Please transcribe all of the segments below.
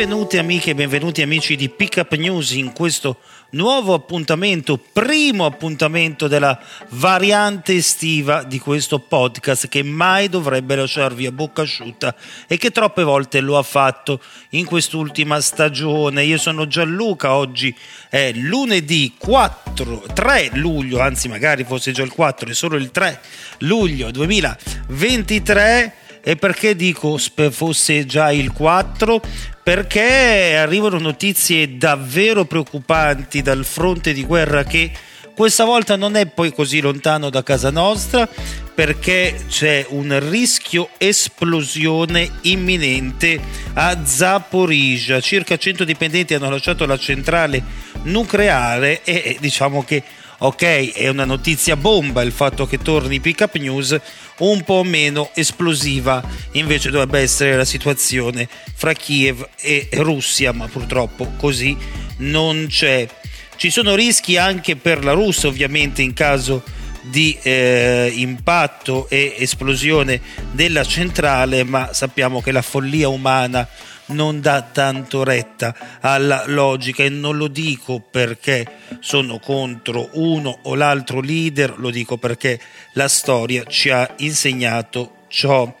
Benvenuti amiche e benvenuti amici di Pickup News in questo nuovo appuntamento, primo appuntamento della variante estiva di questo podcast che mai dovrebbe lasciarvi a bocca asciutta e che troppe volte lo ha fatto in quest'ultima stagione. Io sono Gianluca, oggi è lunedì 4, 3 luglio, anzi magari fosse già il 4, è solo il 3 luglio 2023 e perché dico fosse già il 4? Perché arrivano notizie davvero preoccupanti dal fronte di guerra che questa volta non è poi così lontano da casa nostra perché c'è un rischio esplosione imminente a Zaporizhia. Circa 100 dipendenti hanno lasciato la centrale nucleare e diciamo che ok, è una notizia bomba il fatto che torni Pick Up News, un po' meno esplosiva invece dovrebbe essere la situazione fra Kiev e Russia, ma purtroppo così non c'è. Ci sono rischi anche per la Russia, ovviamente, in caso di eh, impatto e esplosione della centrale, ma sappiamo che la follia umana non dà tanto retta alla logica e non lo dico perché sono contro uno o l'altro leader, lo dico perché la storia ci ha insegnato ciò.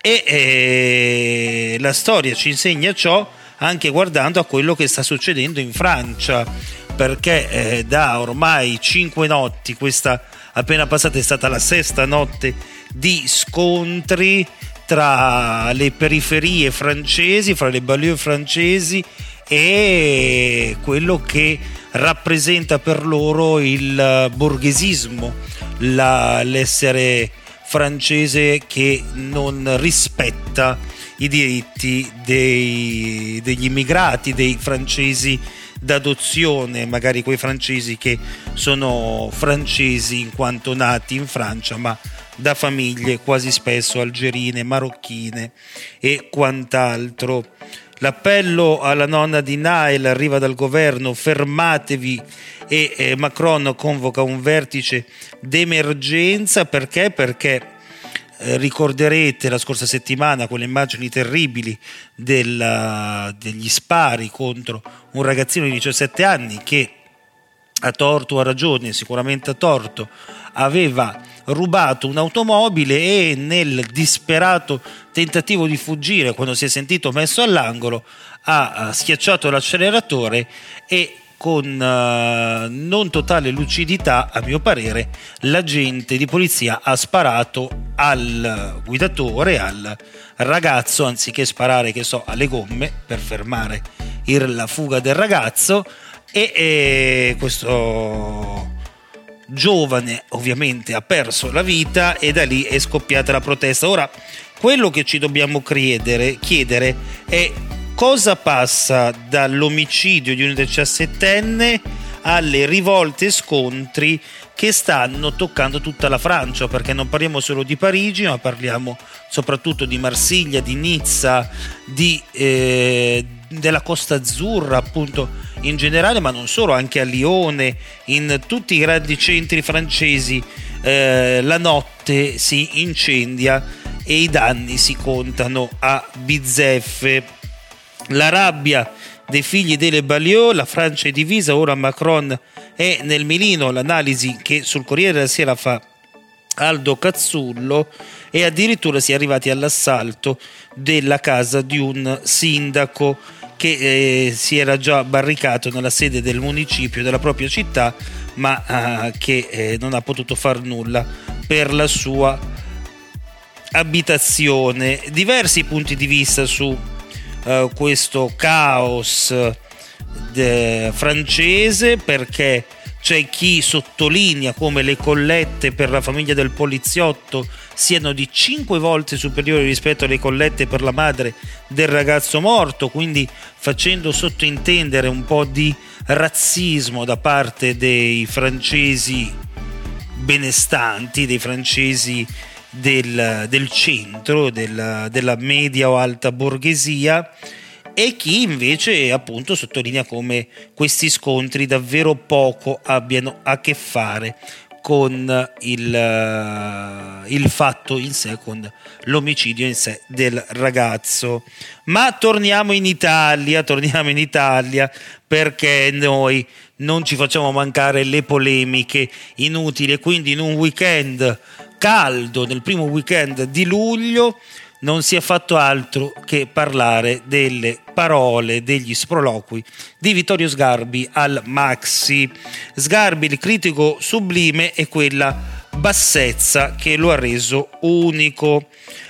E eh, la storia ci insegna ciò anche guardando a quello che sta succedendo in Francia perché eh, da ormai cinque notti questa appena passata è stata la sesta notte di scontri tra le periferie francesi, fra le banlieue francesi e quello che rappresenta per loro il borghesismo, la- l'essere francese che non rispetta i diritti dei- degli immigrati, dei francesi d'adozione, magari quei francesi che sono francesi in quanto nati in Francia, ma da famiglie quasi spesso algerine, marocchine e quant'altro. L'appello alla nonna di Nael arriva dal governo, fermatevi e eh, Macron convoca un vertice d'emergenza perché? Perché eh, ricorderete la scorsa settimana quelle immagini terribili della- degli spari contro un ragazzino di 17 anni che a torto o a ragione, sicuramente a torto, aveva rubato un'automobile e nel disperato tentativo di fuggire, quando si è sentito messo all'angolo, ha schiacciato l'acceleratore e con eh, non totale lucidità, a mio parere, l'agente di polizia ha sparato al guidatore, al ragazzo, anziché sparare, che so, alle gomme per fermare il- la fuga del ragazzo e, e questo giovane ovviamente ha perso la vita e da lì è scoppiata la protesta. Ora, quello che ci dobbiamo chiedere, chiedere è cosa passa dall'omicidio di un 17enne alle rivolte e scontri che stanno toccando tutta la Francia, perché non parliamo solo di Parigi, ma parliamo soprattutto di Marsiglia, di Nizza, di, eh, della Costa Azzurra, appunto in generale, ma non solo, anche a Lione, in tutti i grandi centri francesi eh, la notte si incendia e i danni si contano a bizzeffe. La rabbia dei figli delle Baliot, la Francia è divisa, ora Macron è nel mirino, l'analisi che sul Corriere della Sera fa Aldo Cazzullo e addirittura si è arrivati all'assalto della casa di un sindaco che eh, si era già barricato nella sede del municipio della propria città ma eh, che eh, non ha potuto far nulla per la sua abitazione. Diversi punti di vista su eh, questo caos de- francese perché c'è chi sottolinea come le collette per la famiglia del poliziotto siano di 5 volte superiori rispetto alle collette per la madre del ragazzo morto, quindi facendo sottintendere un po' di razzismo da parte dei francesi benestanti, dei francesi del, del centro, del, della media o alta borghesia e chi invece appunto sottolinea come questi scontri davvero poco abbiano a che fare con il, uh, il, fatto in sé, con l'omicidio in sé del ragazzo. Ma torniamo in Italia, torniamo in Italia perché noi non ci facciamo mancare le polemiche inutili quindi in un weekend caldo, nel primo weekend di luglio, non si è fatto altro che parlare delle parole, degli sproloqui di Vittorio Sgarbi al Maxi. Sgarbi, il critico sublime, è quella bassezza che lo ha reso unico.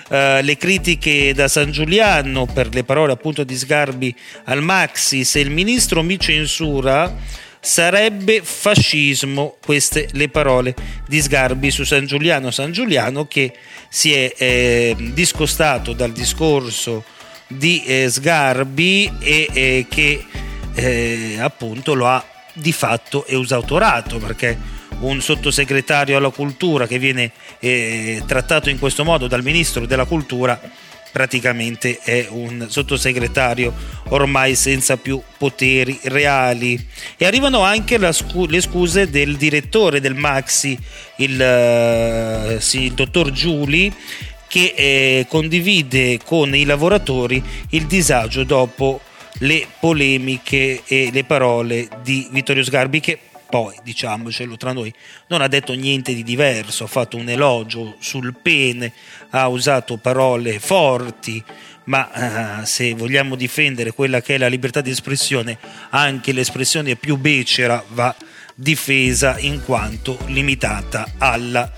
Uh, le critiche da San Giuliano per le parole appunto di Sgarbi al Maxi, se il ministro mi censura sarebbe fascismo, queste le parole di Sgarbi su San Giuliano. San Giuliano che si è eh, discostato dal discorso di eh, Sgarbi e eh, che eh, appunto lo ha di fatto esautorato perché un sottosegretario alla cultura che viene eh, trattato in questo modo dal ministro della cultura praticamente è un sottosegretario ormai senza più poteri reali. E arrivano anche scu- le scuse del direttore del Maxi, il, uh, sì, il dottor Giuli, che eh, condivide con i lavoratori il disagio dopo le polemiche e le parole di Vittorio Sgarbi che poi diciamocelo tra noi, non ha detto niente di diverso, ha fatto un elogio sul pene, ha usato parole forti, ma uh, se vogliamo difendere quella che è la libertà di espressione, anche l'espressione più becera va difesa in quanto limitata alla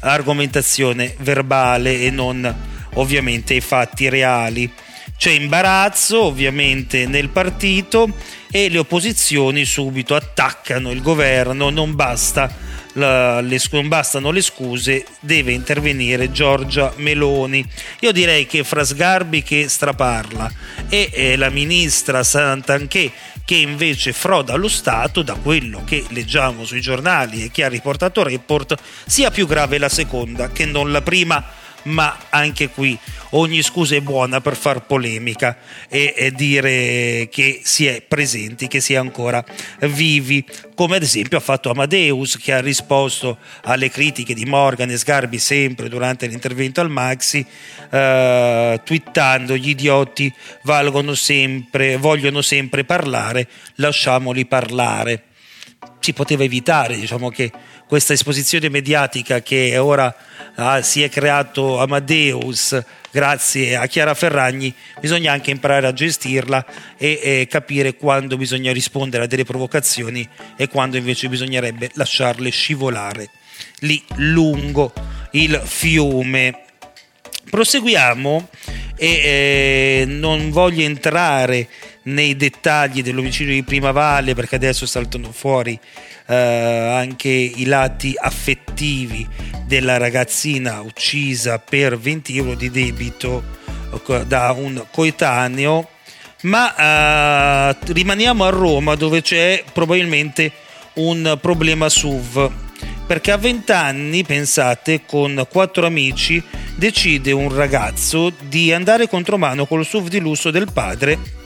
argomentazione verbale e non ovviamente ai fatti reali. C'è imbarazzo ovviamente nel partito e le opposizioni subito attaccano il governo, non, basta la, le, non bastano le scuse, deve intervenire Giorgia Meloni. Io direi che fra Sgarbi che straparla e eh, la ministra Santanché che invece froda lo Stato, da quello che leggiamo sui giornali e che ha riportato Report, sia più grave la seconda che non la prima ma anche qui ogni scusa è buona per far polemica e, e, dire che si è presenti, che si è ancora vivi, come ad esempio ha fatto Amadeus che ha risposto alle critiche di Morgan e Sgarbi sempre durante l'intervento al Maxi, eh, twittando gli idioti valgono sempre, vogliono sempre parlare, lasciamoli parlare. Si poteva evitare, diciamo che questa esposizione mediatica che ora ah, si è creato Amadeus grazie a Chiara Ferragni, bisogna anche imparare a gestirla e, e capire quando bisogna rispondere a delle provocazioni e quando invece bisognerebbe lasciarle scivolare lì lungo il fiume. Proseguiamo e eh, non voglio entrare nei dettagli dell'omicidio di Prima Valle perché adesso saltano fuori eh, anche i lati affettivi della ragazzina uccisa per 20 euro di debito da un coetaneo, ma eh, rimaniamo a Roma dove c'è probabilmente un problema SUV perché a 20 anni, pensate, con quattro amici decide un ragazzo di andare contromano col SUV di lusso del padre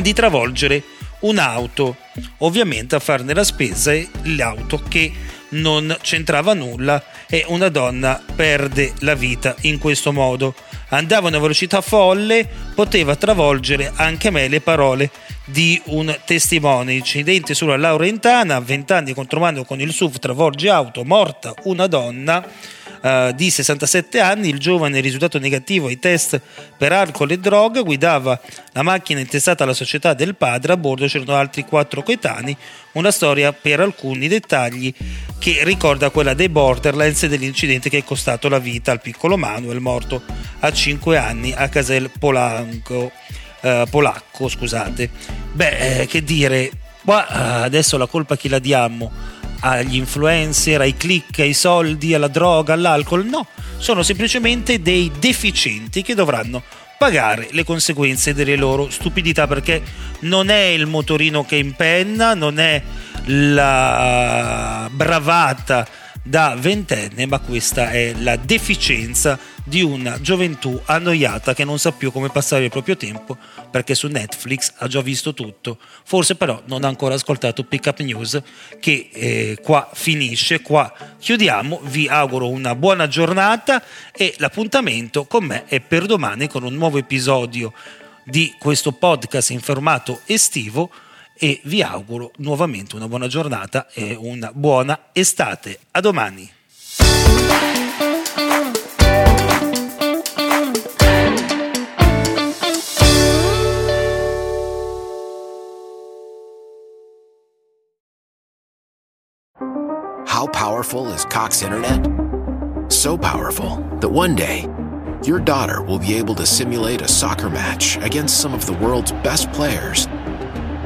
di travolgere un'auto, ovviamente a farne la spesa è l'auto che non c'entrava nulla e una donna perde la vita in questo modo. Andava a una velocità folle, poteva travolgere anche me le parole di un testimone. Incidente sulla Laurentana, a 20 anni contromano con il SUV travolge auto, morta una donna uh, di 67 anni, il giovane risultato negativo ai test per alcol e droga, guidava la macchina intestata alla società del padre, a bordo c'erano altri quattro coetanei, una storia per alcuni dettagli che ricorda quella dei Borderlands e dell'incidente che è costato la vita al piccolo Manuel, morto a 5 anni a Casel Polanco, uh, Polacco. Scusate. Beh, eh, che dire, qua eh, adesso la colpa chi la diamo? Agli influencer, ai click, ai soldi, alla droga, all'alcol? No, sono semplicemente dei deficienti che dovranno pagare le conseguenze delle loro stupidità perché non è il motorino che impenna, non è la bravata da ventenne, ma questa è la deficienza di una gioventù annoiata che non sa più come passare il proprio tempo perché su Netflix ha già visto tutto. Forse però non ha ancora ascoltato Pick Up News che eh, qua finisce, qua chiudiamo. Vi auguro una buona giornata e l'appuntamento con me è per domani con un nuovo episodio di questo podcast in formato estivo e vi auguro nuovamente una buona giornata e una buona estate. A domani. How powerful is Cox Internet? So powerful that one day your daughter will be able to simulate a soccer match against some of the world's best players